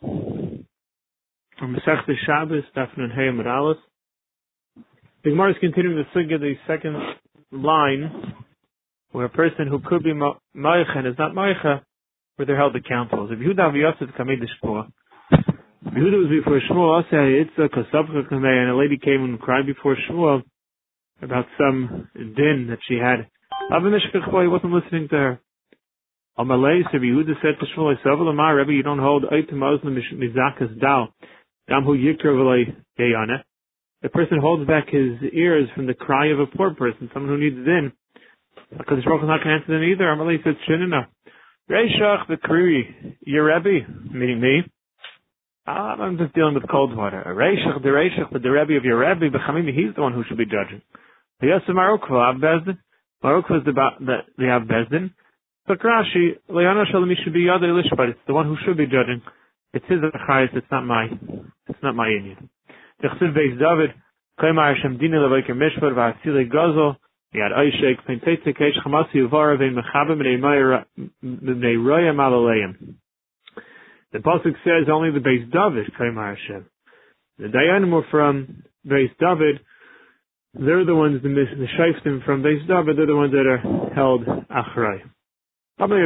From Masech Shabbos, Dafnun Hey Aleph. The Gemara is continuing the sugya, the second line, where a person who could be Maicha and is not Maicha, where they're held accountable. If Yehuda Aviyosef Kamei Deshpua, Yehuda was before Shmuel, Asya Yitzah Kosavcha Kamei, and a lady came and cried before Shmuel about some din that she had. Avimishkach he wasn't listening to her. Amalei, so Yehuda said to Shmuel, Isavel Amar, Rebbe, you don't hold Eitim Muslim Mizakas Dal, Dam Hu Yikra V'lei. The person holds back his ears from the cry of a poor person, someone who needs din. Because the Baruch is not going to answer them either. Amalei said, Shinina. Reishach the Kri, your Rebbe, meaning me. Ah, I'm just dealing with cold water. Reishach the Reishach, the Rebbe of your Rebbe, B'chamimi, he's the one who should be judging. Yasa Marukva, Av Bezdin. Marukva is the, the, the Av Bezdin. But Rashi, should be it's the one who should be judging. It's his achayis, it's not my, it's not my. The Beis David, Kaimar Hashem Dini Teitze Chamasi Mechabim, Roya Malaleim. The Pasuk says only the Beis David, Kaimar Hashem. The Dayanim were from Beis David, they're the ones, the, the from Beis David, they're the ones that are held Achray. Why don't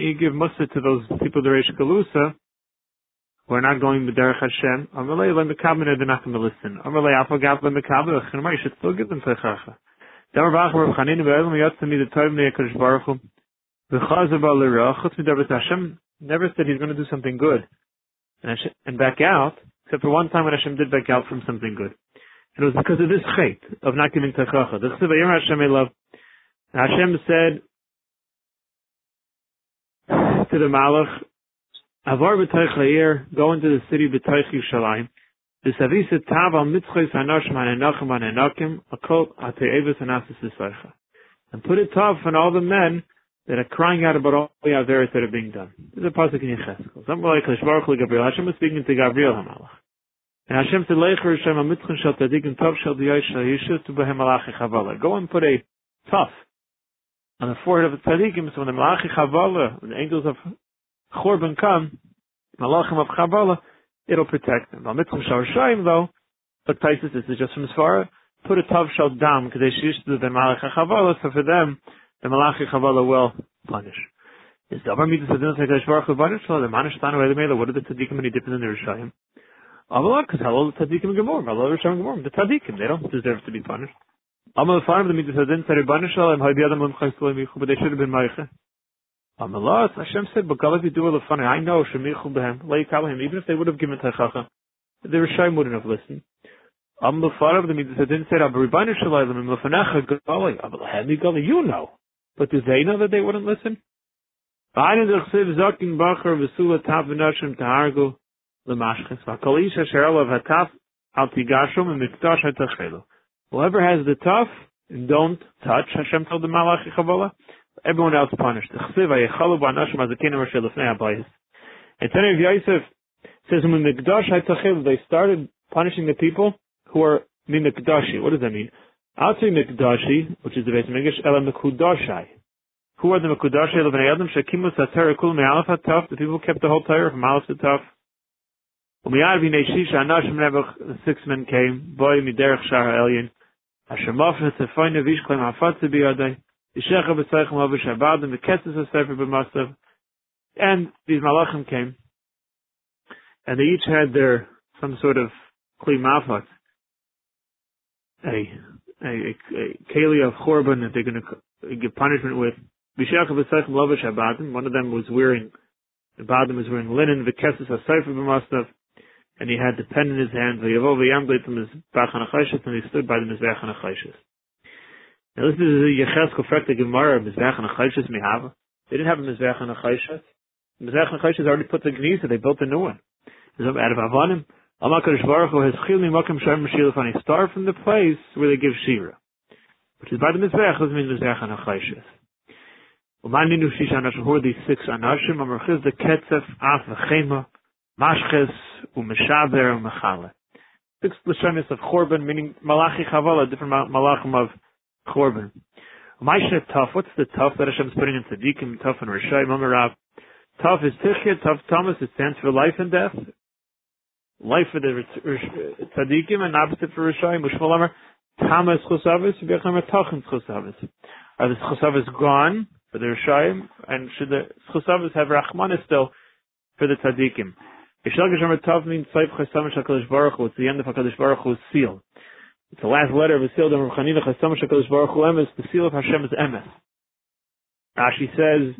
you give Musa to those people Deresh Galusa who are not going to Derech Hashem? Amalei le mekaben they're not going to listen. Amalei afagav le mekaben you should still give them the Hashem never said he's going to do something good and back out except for one time when Hashem did back out from something good. And it was because of this chait of not giving Techacha. The Chsiv Hashem love Hashem said to the Malach, Avar b'toich la'ir, go into the city b'toich Yushalayim, v'savisa tav al mitzchos hanoshim hanenachim hanenakim, akol ha'te'evis hanasis v'soicha. And put it tough on all the men that are crying out about all the averis that are being done. This is a pasuk in Yecheskel. Something like. Hashem was speaking to Gabriel HaMalach. And Hashem said, Leicher Hashem ha-mitzchon shal tadikim tov shal diyosh behem malachi chavala. Go and put a tough on the forehead of the tzaddikim, so when the Malachi Chavala, when the angels of Chorban come, Malachim of Chavala, it'll protect them. Al Mitzvah Shar Shaim, though, but Taisus, this is just from Sfara, put a Tav Shal Dam, because they used to the Malachi Chavala, so for them, the Malachi Chavala will punish. Is Sadin Sekadosh Baruch Hu the Manish Tanu Elamela, what are the he dipping in the Rishayim? Avalak, because hello the tzaddikim Gemor, hello Rishayim Gemor, the tzaddikim, they don't deserve to be punished. Amal farm the mitzvah din tzari banishal and haydi adam lim chaysul michu, but they should have been meiche. Amal Hashem said, but God, if you do it funny, I know shemichu behem, lay even if they would have given techacha, the Rishayim wouldn't have listened. Amal farm the mitzvah din said, Abri banishal ilam im lefanecha gali, Amal hemi gali, you know. But do they know that they wouldn't listen? Einen der Chsiv zakin bacher v'sula tav v'nashim tahargu Whoever has the tough, don't touch. Hashem told the Malachi Chavala. Everyone else punished. And Tanya of Yosef says, they started punishing the people who are Mikdashi. What does that mean? Outside Mikdashi, which is the base of English, Ela Mikudashai. Who are the Mikudashi? Me'alaf HaTaf. The people kept the whole Torah from Alaf to Taf. Umiar v'nei shisha anashim rebach, six men came, boy miderech shar ha'elyin, asher mofna sefoyne vishklem hafatze biyodai, ishecha b'tzoichem over shabadim, v'ketzes ha-sefer b'masav, and these malachim came, and they each had their, some sort of kli mafat, a, a, a, keli of korban that they're going to give punishment with, v'shecha b'tzoichem over shabadim, one of them was wearing, the bottom is wearing linen, v'ketzes ha-sefer b'masav, and he had the pen in his hand, and he stood by the Mizbech. Now this is a Gemara, Mizbech Mihava. They didn't have a Mizbech HaNachashis. Mizbech HaNachashis already put the Gnisa, they built a new one. Out of Baruch Hu has start from the place where they give Shira. Which is by the Mizbech, doesn't mean Mizbech HaNachashis. Umaninu Shisha Anashim, who are these six the Ketzef, Af, V'chema, Mashches, Umeshaber, Umechale. Six Lashonis of Chorban, meaning Malachi Chavala, different Malachim of Chorban. Maishne Tuf, what's the Tuf that Hashem's putting in Tzadikim, Tuf and Rishai, Mamarav? Tov is Tichya, Tov Thomas, it stands for life and death. Life for the tzaddikim and opposite for Rishayim. Ushmol Amar, Tamas Chusavis, V'yacham Tachim Chusavis. Are the Chusavis gone for the Rishayim? And should the Chusavis have Rachmanis still for the tzaddikim? It's the end of HaKadosh Baruch Hu's seal. It's the last letter of the seal of Chanina Chesam HaKadosh Baruch Hu Emes. The seal of Hashem is Emes. Rashi says,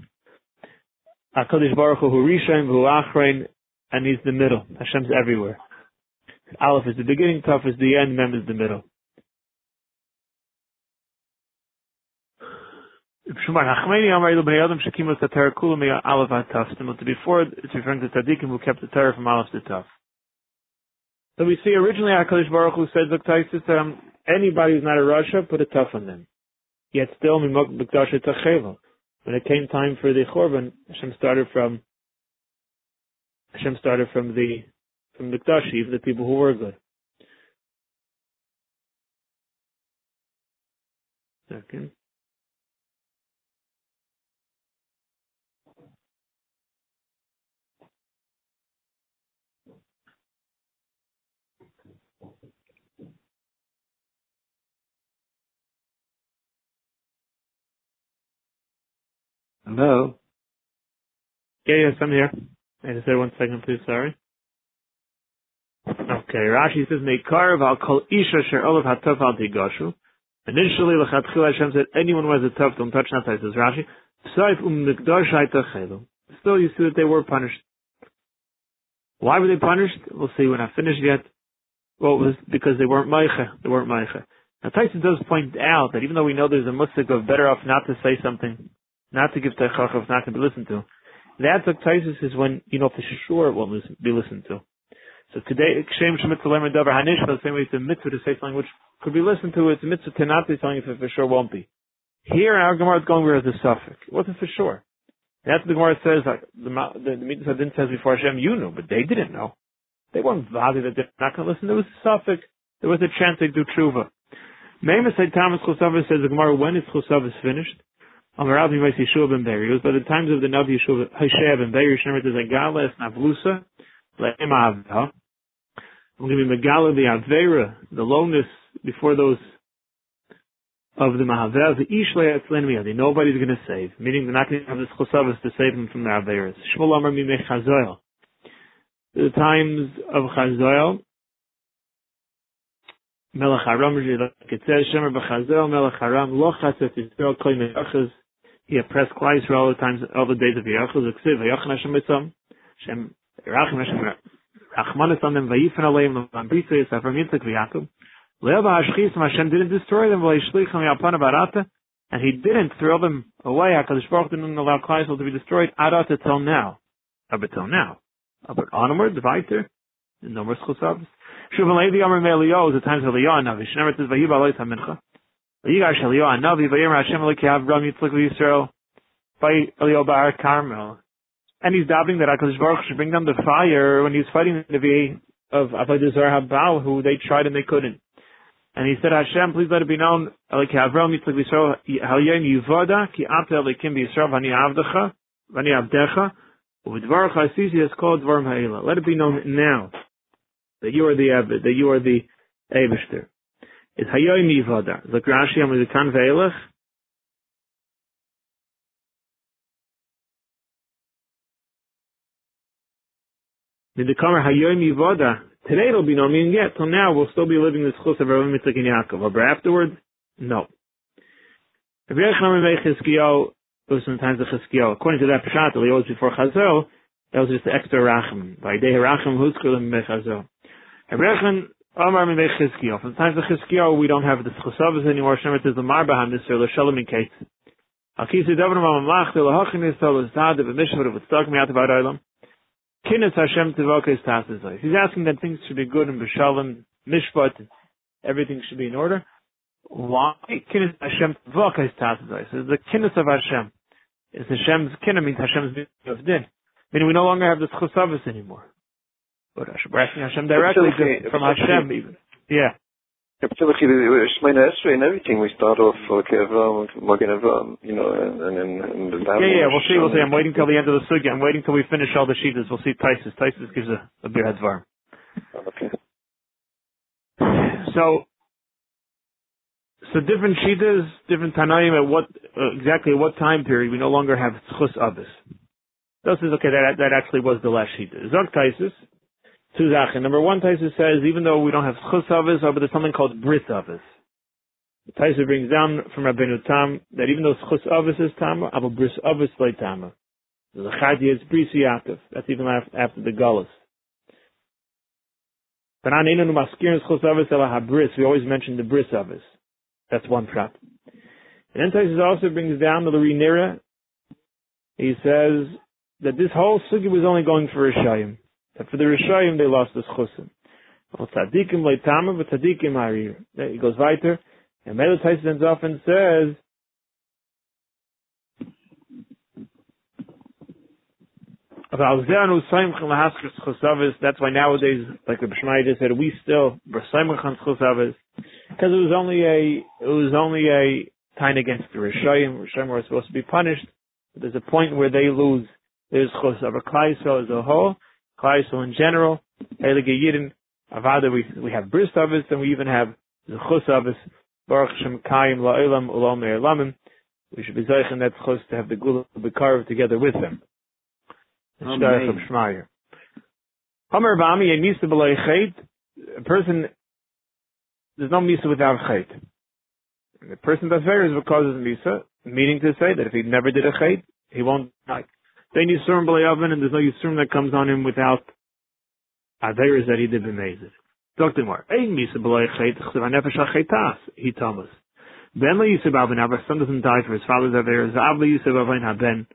HaKadosh Baruch Hu Rishayim Hu Achrein, and he's the middle. Hashem's everywhere. Aleph is the beginning, Tov is the end, Mem is the middle. Before it's referring to tzaddikim who kept the Torah from Aleph to Tov. So we see originally HaKadosh Baruch Hu said, look, Taisus, um, anybody who's not a Russia, put a Tov on them. Yet still, Mimok B'Kdash Tacheva. When it came time for the Chorban, Hashem started from Hashem started from the from the Kdashi, the people who were good. Second. Hello? Yeah, yes, I'm here. I just say one second, please. Sorry. Okay, Rashi says, "Meikar al kol isha sher olav hatov al tigashu." Initially, lechatchil Hashem said, "Anyone who has a tough, don't touch that." Says Rashi, "Saif um mikdash haytachelu." Still, you see that they were punished. Why were they punished? We'll see. We're not finished yet. Well, it was because they weren't meicha. They weren't meicha. Now, Tyson does point out that even though we know there's a musik of better off not to say something, not to give teichachav, not to be listened to, that Taisus is when you know for sure it won't be listened to. So today, Kshem Shemitz Lemer Davar Hanish, the same way it's a mitzvah to say something which could be listened to, it's a mitzvah to not say something if it for sure won't be. Here, our Gemara is going where the suffix. It wasn't for sure. That's what the Gemara says, like, the, the, the Mitzvah didn't says before Hashem, you knew, but they didn't know. They weren't bothered that they're not going to listen. There was a suffix. There was a chance they'd do tshuva. Maimus Thomas Chosavas says the Gemara, when is Chosavas finished? Amarav Yimais Yeshua ben Beir. It was by the times of the Navi Yeshua Hoshea ben Beir. Shemar says Agala es Navlusa le'em avda. I'm going to be Megala the Avera, the lowness before those of the Mahavel, the Ishle Etzlen Nobody's going to save. Meaning they're not going to have this Chosavas to save them from the Averas. Shmuel Amar Mimei Chazoel. The times of Chazoel, Melech Haram, like it says, Shemer B'Chazel, Melech Haram, Lo Chaset Yisrael, Koi Me'achaz, he oppressed Klai Yisrael all the times, all the days of Yachaz, Uksiv, Vayachon Hashem Mitzam, Shem, Rachim Hashem, Rachmanis on them, Vayifen Aleim, Lambrisa Yisafar Yitzchak V'Yaakov, Le'eva Hashchis, Hashem didn't destroy them, V'Yishlichem Yapana Barata, and he didn't throw them away, HaKadosh Baruch didn't allow Klai Yisrael to be destroyed, Arata till now, up until now. But onward, weiter, no more Chusavs. Shuv Levi Amar Melio, the times of Leon Navi, Shnemer says, Vayiba HaMincha, And he's dabbing that HaKadosh Baruch should bring down the fire when he was fighting the Navi of Avodah Zarah Habal, who they tried and they couldn't. And he said, Hashem, please let it be known, Eliki Avram Yitzlik Yisrael, Halyem Yivoda, Ki Ata Elikim Yisrael, Vani Avdecha, Vani Avdecha, Uvidvarach HaSisi is called Dvarm Ha'ila. Let it be known now that you are the Abed, that you are the Eibishter. Is Hayoy Mivada. Look Rashi am the Kan Veilach. The Dekamer Hayoy Mivada. Today it'll be no meaning yet. Till now we'll still be living the schus of Rav Mitzvah and Yaakov. But afterwards, no. Rabbi Yechon Chizkiyo, was sometimes the Chizkiyo. According to that Peshat, he always before Chazel, that was just the extra Rachim. By day Rachim, who's Kulim Mechazel. Hebrechen Amar Mimei Chizkiyo. From the times of we don't have the Chesavas anymore. Shemet is the Marbaham, this or the Shalom in case. Akisi Davram Mamlach, the Lahachin is Tol Zad, the Mishvat of Tzak Miat Olam. Kinnis Hashem Tivokes. He's asking that things should be good and Beshalom, Mishpat, everything should be in order. Why? Kinnis Hashem Tivokes Tasizai. So the Kinnis of Hashem. Is Hashem's Kinnis means Hashem's of Din. Meaning we no longer have the Chesavas anymore. But we're asking Hashem directly from Hashem even. Yeah. Shemina Esrei and everything, we start off like Avram, Magen Avram, you know, and then the Yeah, yeah, we'll see, we'll see. I'm waiting till the end of the sugi. I'm waiting till we finish all the sheetahs. We'll see Taisus. Taisus gives a, a beer head varm. Okay. So, so different shitas, different tanaim at what uh, exactly at what time period we no longer have tzchus avis. This is okay. That that actually was the last shita. Zok Taisus, two zachen. Number one Taisus says even though we don't have tzchus avis, but there's something called bris avis. Taisus brings down from Rabbeinu Tam that even though tzchus avis is tama, avo bris avis lay tama. The chadi is brisi yativ. That's even after, the galus. We always mention the bris avis. That's one prat. And then Taisus also brings down the Nira. He says that this whole sugi was only going for Rishayim. That for the Rishayim they lost the chusim. Well, tzadikim leitama, but. He goes weiter, and Melo Taisus ends off and says, that's why nowadays, like the Bishmai just said, we still because it was only a it was only a time against the Rishayim. Rishayim were supposed to be punished. But there's a point where they lose. There's a Klaiso as a whole, Klaiso in general, Heilige Avada, we, we have bris of and we even have the chus of Baruch Shem Kaim La'ilam Ulam Lamim. We should be zeichen that chus to have the gula be carved together with them. Hamar Bami, a Misa B'lai Chet, a person, there's no Misa without Chet. The person does various because of Misa, meaning to say that if he never did a Chet, he won't die. Then Yisurim B'lai Oven, and there's no Yisurim that comes on him without Averis that he did b'mezid. Dr. Moore, Ein Misa B'lai Chet, Chsiv HaNefesh HaChetas, he us. Ben Lo Yisib Avin, our son doesn't die for his father's Averis, Av Lo Yisib Avin HaBen,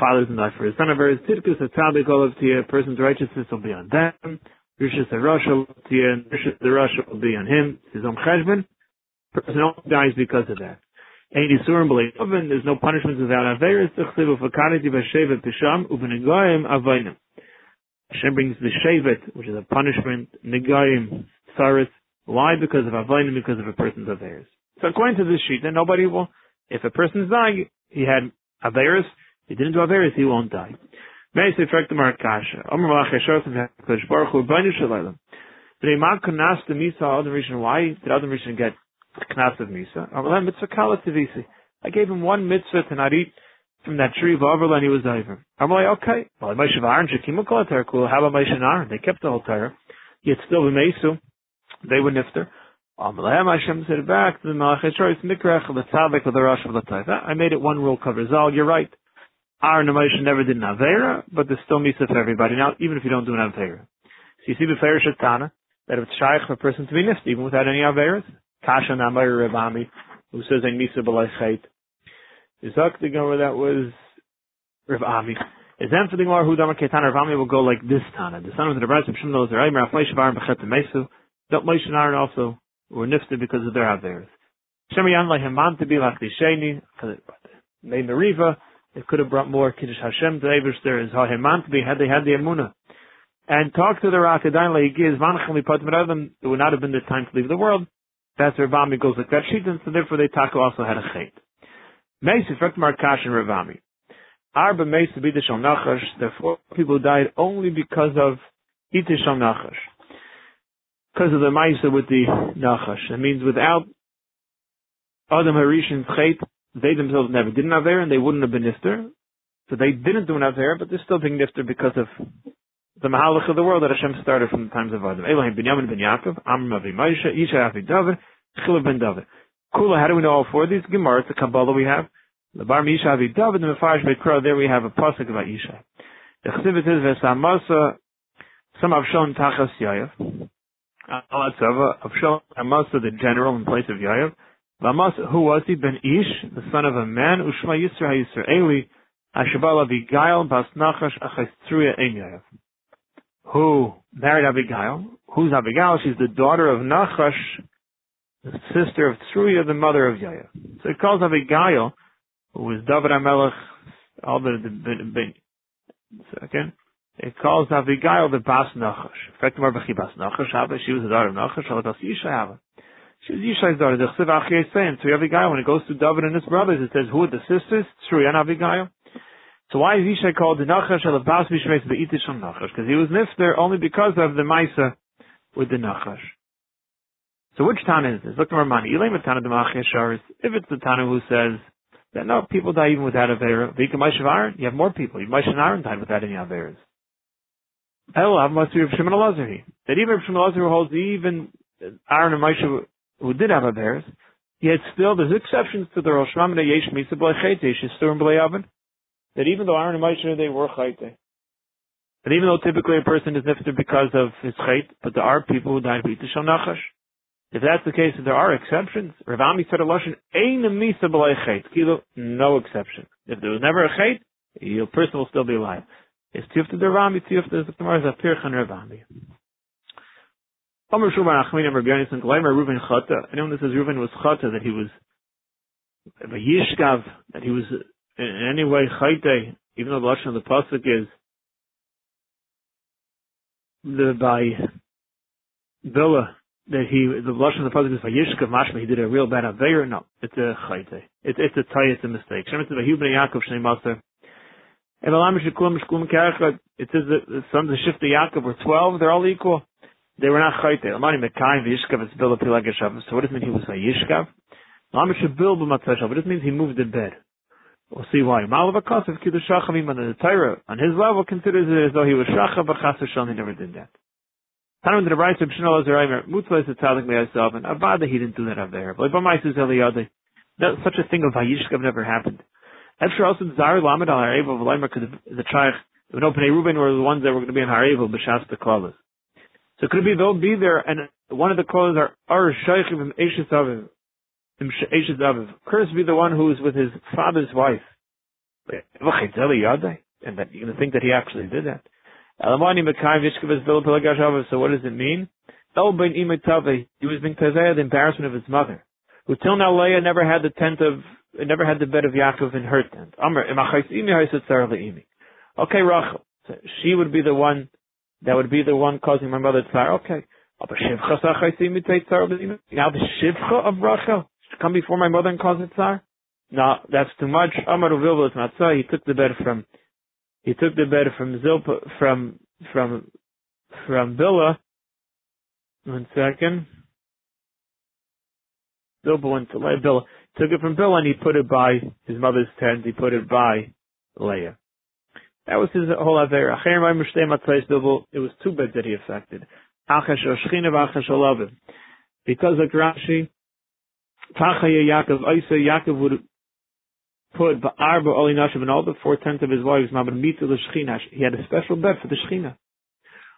father doesn't die for his son Averis, Tirkus HaTzadik Olav Tia, a person's righteousness will be on them, Rishus HaRasha Tia, and HaRasha will be on him, his own Cheshbon, person only dies because of that. There's no punishment without Averis. Hashem brings the Shevet, which is a punishment, Negayim, Saris. Why? Because of Avainim, because of a person's Averis. So according to this sheet, then nobody will, if a person's dying, he had Averis, he didn't do Averis, he won't die. Why did Adam Rishon get Knas of Misa? I gave him one mitzvah to not eat from that tree of Avril and he was over. I'm like, okay. Well, Moshe Aaron, Shekimu Kol Cool. How about Moshe Aaron? They kept the whole Torah. Yet still, the Mesu, they were nifter. Amalem Hashem said back to the Malach Yeshua, it's Mikrach, the Rosh of the Taiva. I made it one rule covers all. You're right. Aaron and Moshe never did an Avera, but there's still Misa for everybody now, even if you don't do an Avera. So you see the Beferish Shatana, that it's shaykh for a person to be nifted, even without any Averas, Kasha Namar Rebami, who says a Misa B'lai Chait. Is that the Gemara that was Rav Ami? Is then for the Gemara who Damar Ketana Rav Ami will go like this Tana. The son of the Rebbe Shimon the Rav Moshe Aaron Bechet Mesu. Don't Moshe and also were nifted because of their Averas. Shem Yan Leheman to be like the Sheni, because it made the Riva, it could have brought more Kiddush Hashem to Eberster is Haheman to be had they had the Emunah. And talk to the Rakadain Manachim Lipatim Radim, it would not have been the time to leave the world. That's Rami goes like that sheet, and so therefore they talk also had a chait. Meisi Frekt Markash and Ravami. Arba Meisi Bidishal Nachash, the four people died only because of Itishal Nachash. Because of the Maisa with the Nachash. It means without Adam Harishan's chait, they themselves never did an Aver and they wouldn't have been Nifter. So they didn't do an Aver, but they're still being Nifter because of the Mahalach of the world that Hashem started from the times of Adam. Elohim ben Yamin ben Yaakov, Amram Avi Moshe, Isha Avi David, Chilib ben David. Kula, how do we know all four of these? Gemara, a Kabbalah we have. The Bar Misha Avi David, the Mefarish Bekro, there we have a pasuk about Isha. The Chsibit is Vesamasa, some have shown Tachas Yayev. Alatzava, have shown Amasa, the general, in place of Yayev. Vamasa, who was he? Ben Ish, the son of a man, Ushma Yisra HaYisraeli, Ashabal Abigail, Bas Nachash, Achastruya Ein who married Abigail. Who's Abigail? She's the daughter of Nachash, the sister of Truya, the mother of Yair. So it calls Abigail, who was David HaMelech, the, the, second, it calls Abigail the Bas Nachash. In fact, Marbachi Bas Nachash, she was the daughter of Nachash, Yisha She's Yishai's daughter. The Chsiv Achiyah saying to Abigail when it goes to David and his brothers, it says who are the sisters? True and Abigail. So why is Yishai called the Nachash al Abbas Bishmeis Be'itish Nachash? Because he was nifter only because of the Maisa with the Nachash. So which Tana is this? Look at Ramani. Elaim Tana Demachia If it's the Tana who says that no, people die even without Avera. Vika Maishav Aaron, you have more people. You Maishav Aaron died without any Averas. El must be Shimon Elazar. That even if Shimon Elazar holds even Aaron and Moshe who did have Averas, yet still there's exceptions to the Rosh Hashanah Yesh Misa B'lei Chayte, Yesh Yistur B'lei That even though Aaron and Moshe they were Chayte, but even though typically a person is nifter because of his chait, but there are people who died b'ita shal nachash. If that's the case, there are exceptions. Rav Ami said a lashon ein misa. Kilo, no exception. If there was never a chait, your person will still be alive. It's tiyufta the Rami, tiyufta the Gemara is a pirchan Rav Ami. Omer Shumar Achmin Rabbi Yonasan Gleimer Reuven Chata. Anyone that says Reuven was Chata, that he was that he was in any way Chayte, even though the lashon of the pasuk is the by Villa that he the lashon of the pasuk is Vayishkav Mashma he did a real bad aveir. No, it's a chayte. It's it's a tie. It's a mistake. Shem it's Vahu Yaakov Shnei Master. And Alam Shekulam Shekulam Kerachad. It says that the sons of Shifta Yaakov were twelve. They're all equal. They were not chayte. Amani Mekayim Vayishkav. It's Villa Pilageshav. So what does it mean he was Vayishkav? Alam Shebil B'Matzeshav. What does it mean he moved the bed? We'll see why. Malavakosov Kiddush Shachavim on the Torah on his level considers it as though he was Shachav, but Chas he never did that. Tanum the Brayse B'Shnol Azaraymer Mutzvah is a tzadik me'asav and Avada he didn't do that there. But B'Mais is Eliyadeh. Such a thing of Hayishkav never happened. After also Zar Lamed al Harevel V'Leimer could the Traich the Nopnei Ruben were the ones that were going to be in Harevel B'Shas the Klalas. So could it be they'll be there and one of the Klalas are Ar Shaychim Eshes Aviv. Cursed be the one who is with his father's wife. And that you're going to think that he actually did that. So what does it mean? He was being tazayah the embarrassment of his mother, who till now Leah never had the tent of, never had the bed of Yaakov in her tent. Okay, Rachel. So she would be the one, that would be the one causing my mother to fire. Okay. Now the shivcha of Rachel should come before my mother and cause it tsar? No, that's too much. Amar Uvilva Matzah, he took the bed from, he took the bed from Zilpa, from, from, from Billa. One second. Zilpa went to Leah, Billa. Took it from Billa and he put it by his mother's tent, he put it by Leah. That was his whole affair. It was two beds that he affected. Because of Rashi, Tachaya Yaakov, Isa Yaakov would put Ba'arba Oli Nashav and all the four tenths of his wives, Mabad Mitzah the Shechina. He had a special bed for the Shechina.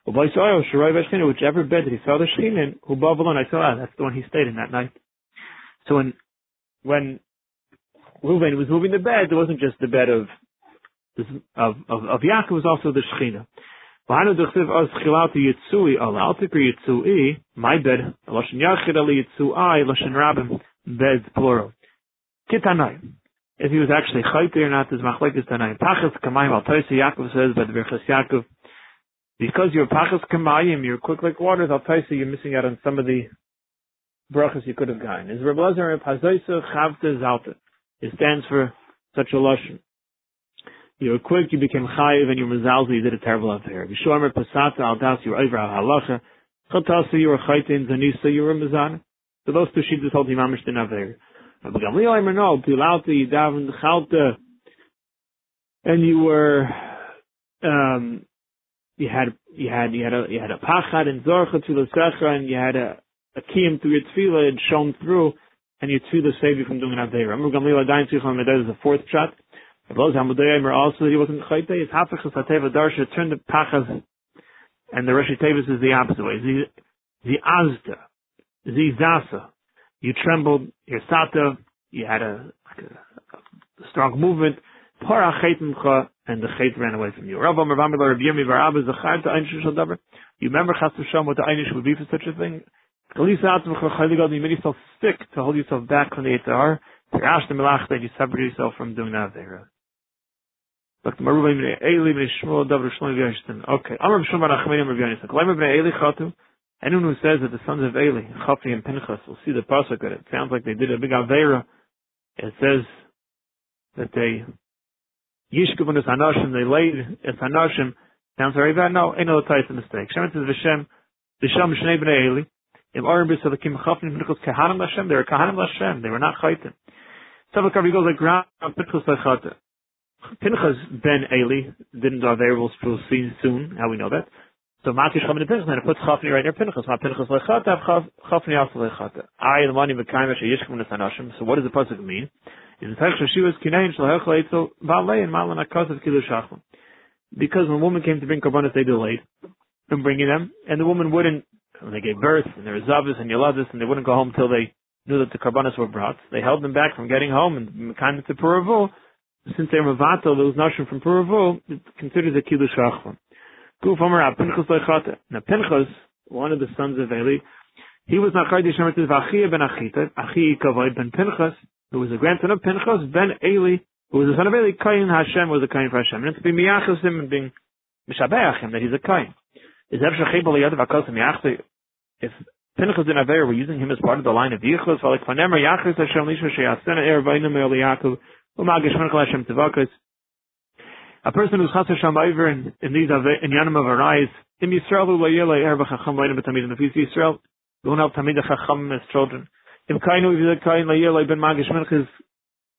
Whichever bed that he saw the Shechina in, Babylon, I saw that, ah, that's the one he stayed in that night. So when, when Reuven was moving the bed, it wasn't just the bed of, of, of, of Yaakov, it was also the Shechina. My bed, Lashon Yachid Ali Yitzuai, Lashon Rabim, beds plural. Kitanai if he was actually chayte or not is machlekes tanayim. Pachas kamayim al Taisa Yaakov says by the Berchas Yaakov, because you're pachas kamayim, you're quick like waters al Taisa, you're missing out on some of the brachas you could have gotten. Is Reb Lazar Pazoisa Chavta Zalta. It stands for such a lashon. You were quick, you became chayiv, and you were mezalza, you did a terrible affair. Vishomer pasata al das, you were over al halacha. Chatasa, you were chayte in zanisa, you were mezana. So those two sheets hold imamish din aver. But Gamliel Eimer no, Pilalta, you davened Chalta, and you were, um, you had, you had, you had a, you had a pachad and zorcha to the secha, and you had a, a kiyum through your tefillah, it shone through, and your tefillah saved you from doing an avera. Remember Gamliel Adayin Tzichon Medez is the fourth shot. If those Eimer he wasn't chayte, it's hafach sateva darsha, turn the pachad, and the Rashi Tevis is the opposite way. The, the azda, the zasa, you trembled, your sata, you had a, like a, a strong movement, para and the chait ran away from you. You remember Chas what the Einish would be for such a thing? You made yourself sick to hold yourself back from the Yitzhar. You separate yourself from doing that Okay. Chatu. Anyone who says that the sons of Eli, Chafni and Pinchas, will see the pasuk that it sounds like they did a big avera. It says that they yishkavun es anashim, they laid es anashim. Sounds very bad. No, ain't no type of mistake. Shem says Vishem, Vishem Shnei Bnei Eli. Im Orim B'Salakim Chafni and Pinchas Kahanim Lashem. They were Kahanim Lashem. They were not Chaitim. Tzavakav goes like ground Pinchas Lechata. Pinchas ben Eli didn't avera. We'll see soon how we know that. So Makish Chamin Pinchas, and it puts Chafni right near Pinchas. Not Pinchas Lechata, Chafni also Lechata. I, the money, Mekayim, Asher Yishkim, Nesanashim. So what does the pasuk mean? In the text, she was Kinein, Shalhech Leitzel, Balei, and Malan Akaz of Kilu Shachlim. Because when a woman came to bring Karbanis, they delayed in bringing them, and the woman wouldn't, when they gave birth, and there was Zavis and Yeladis, and they wouldn't go home till they knew that the Karbanis were brought. They held them back from getting home, and Mekayim to Puravu, since they were Mavato, there was Nashim from Puravu, it's considered a Kilu Shachlim. Guf Omer Pinchas Leichata. Now Pinchas, one of the sons of Eli, he was not Chaydi Shemer Tiv Achia ben Achita, Achi Kavoid ben Pinchas, who was a grandson of Pinchas, ben Eli, who was the son of Eli, Kain Hashem was a Kain for Hashem. And to be Miyachas him and being Mishabeach him, that he's a Kain. Is Ev Shechibal Yadav Akos Miyachta, if Pinchas in Aver were using him as part of the line of Yichus, like Fanemer Yachas Hashem Lisha Sheyasena Er Vainam Yaakov, Umagish Menchel Hashem Tivakas, a person who's chasser sham over in, in these in yanim of arais in Yisrael who layela erba chacham leidim betamid in the feast Yisrael don't help tamid chacham as children. Im kainu if he's you kain layela ben magish menches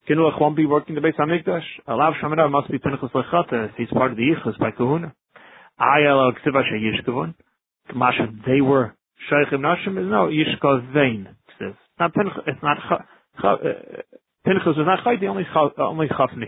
kenuach won't be working the base hamikdash alav shamina must be pinchas lechata he's part of the yichus by kahuna. Ayel al ksiva sheyishkavon masha they were shaychim nashim is no yishkav vein it's not pinchas it's not pinchas is not chay the only only chafni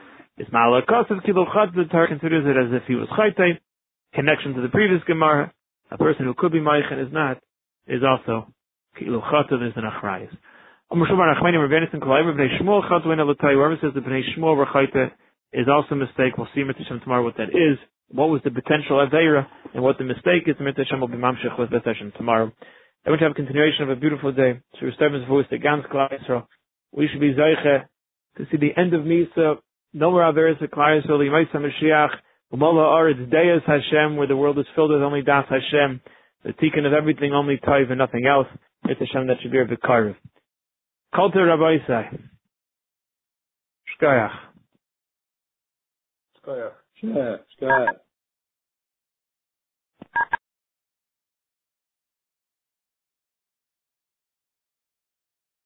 of Kilo Chad, the Torah considers it as if he was Chayte, connection to the previous Gemara, a person who could be Maichin is not, is also Kilo Chad, is an Achrayas. Whoever the is also a mistake. We'll see Mitzvah tomorrow what that is. What was the potential Aveira and what the mistake is. Mitzvah will be Mamshech with Beth tomorrow. I to have a continuation of a beautiful day. Start with voice the Gans Klal We should be Zeiche to see the end of Misa no more Averis Aklayas Oli Maisa Mashiach, Umola Aretz Deus Hashem, where the world is filled with only Das Hashem, the tikkun of everything, only Taiv and nothing else. It's Hashem that should be a Vikarev. Kultur Rabbi Isai. Shkoyach. Shkoyach. Shkoyach.